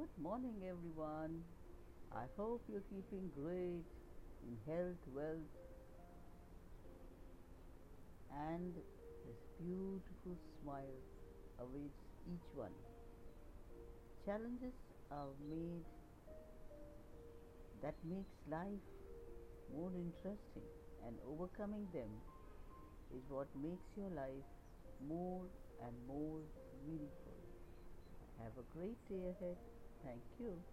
Good morning, everyone. I hope you're keeping great in health, wealth, and this beautiful smile awaits each one. Challenges are made that makes life more interesting and overcoming them is what makes your life more and more meaningful. Have a great day ahead. Thank you.